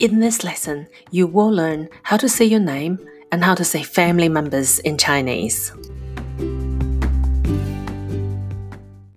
In this lesson, you will learn how to say your name and how to say family members in Chinese.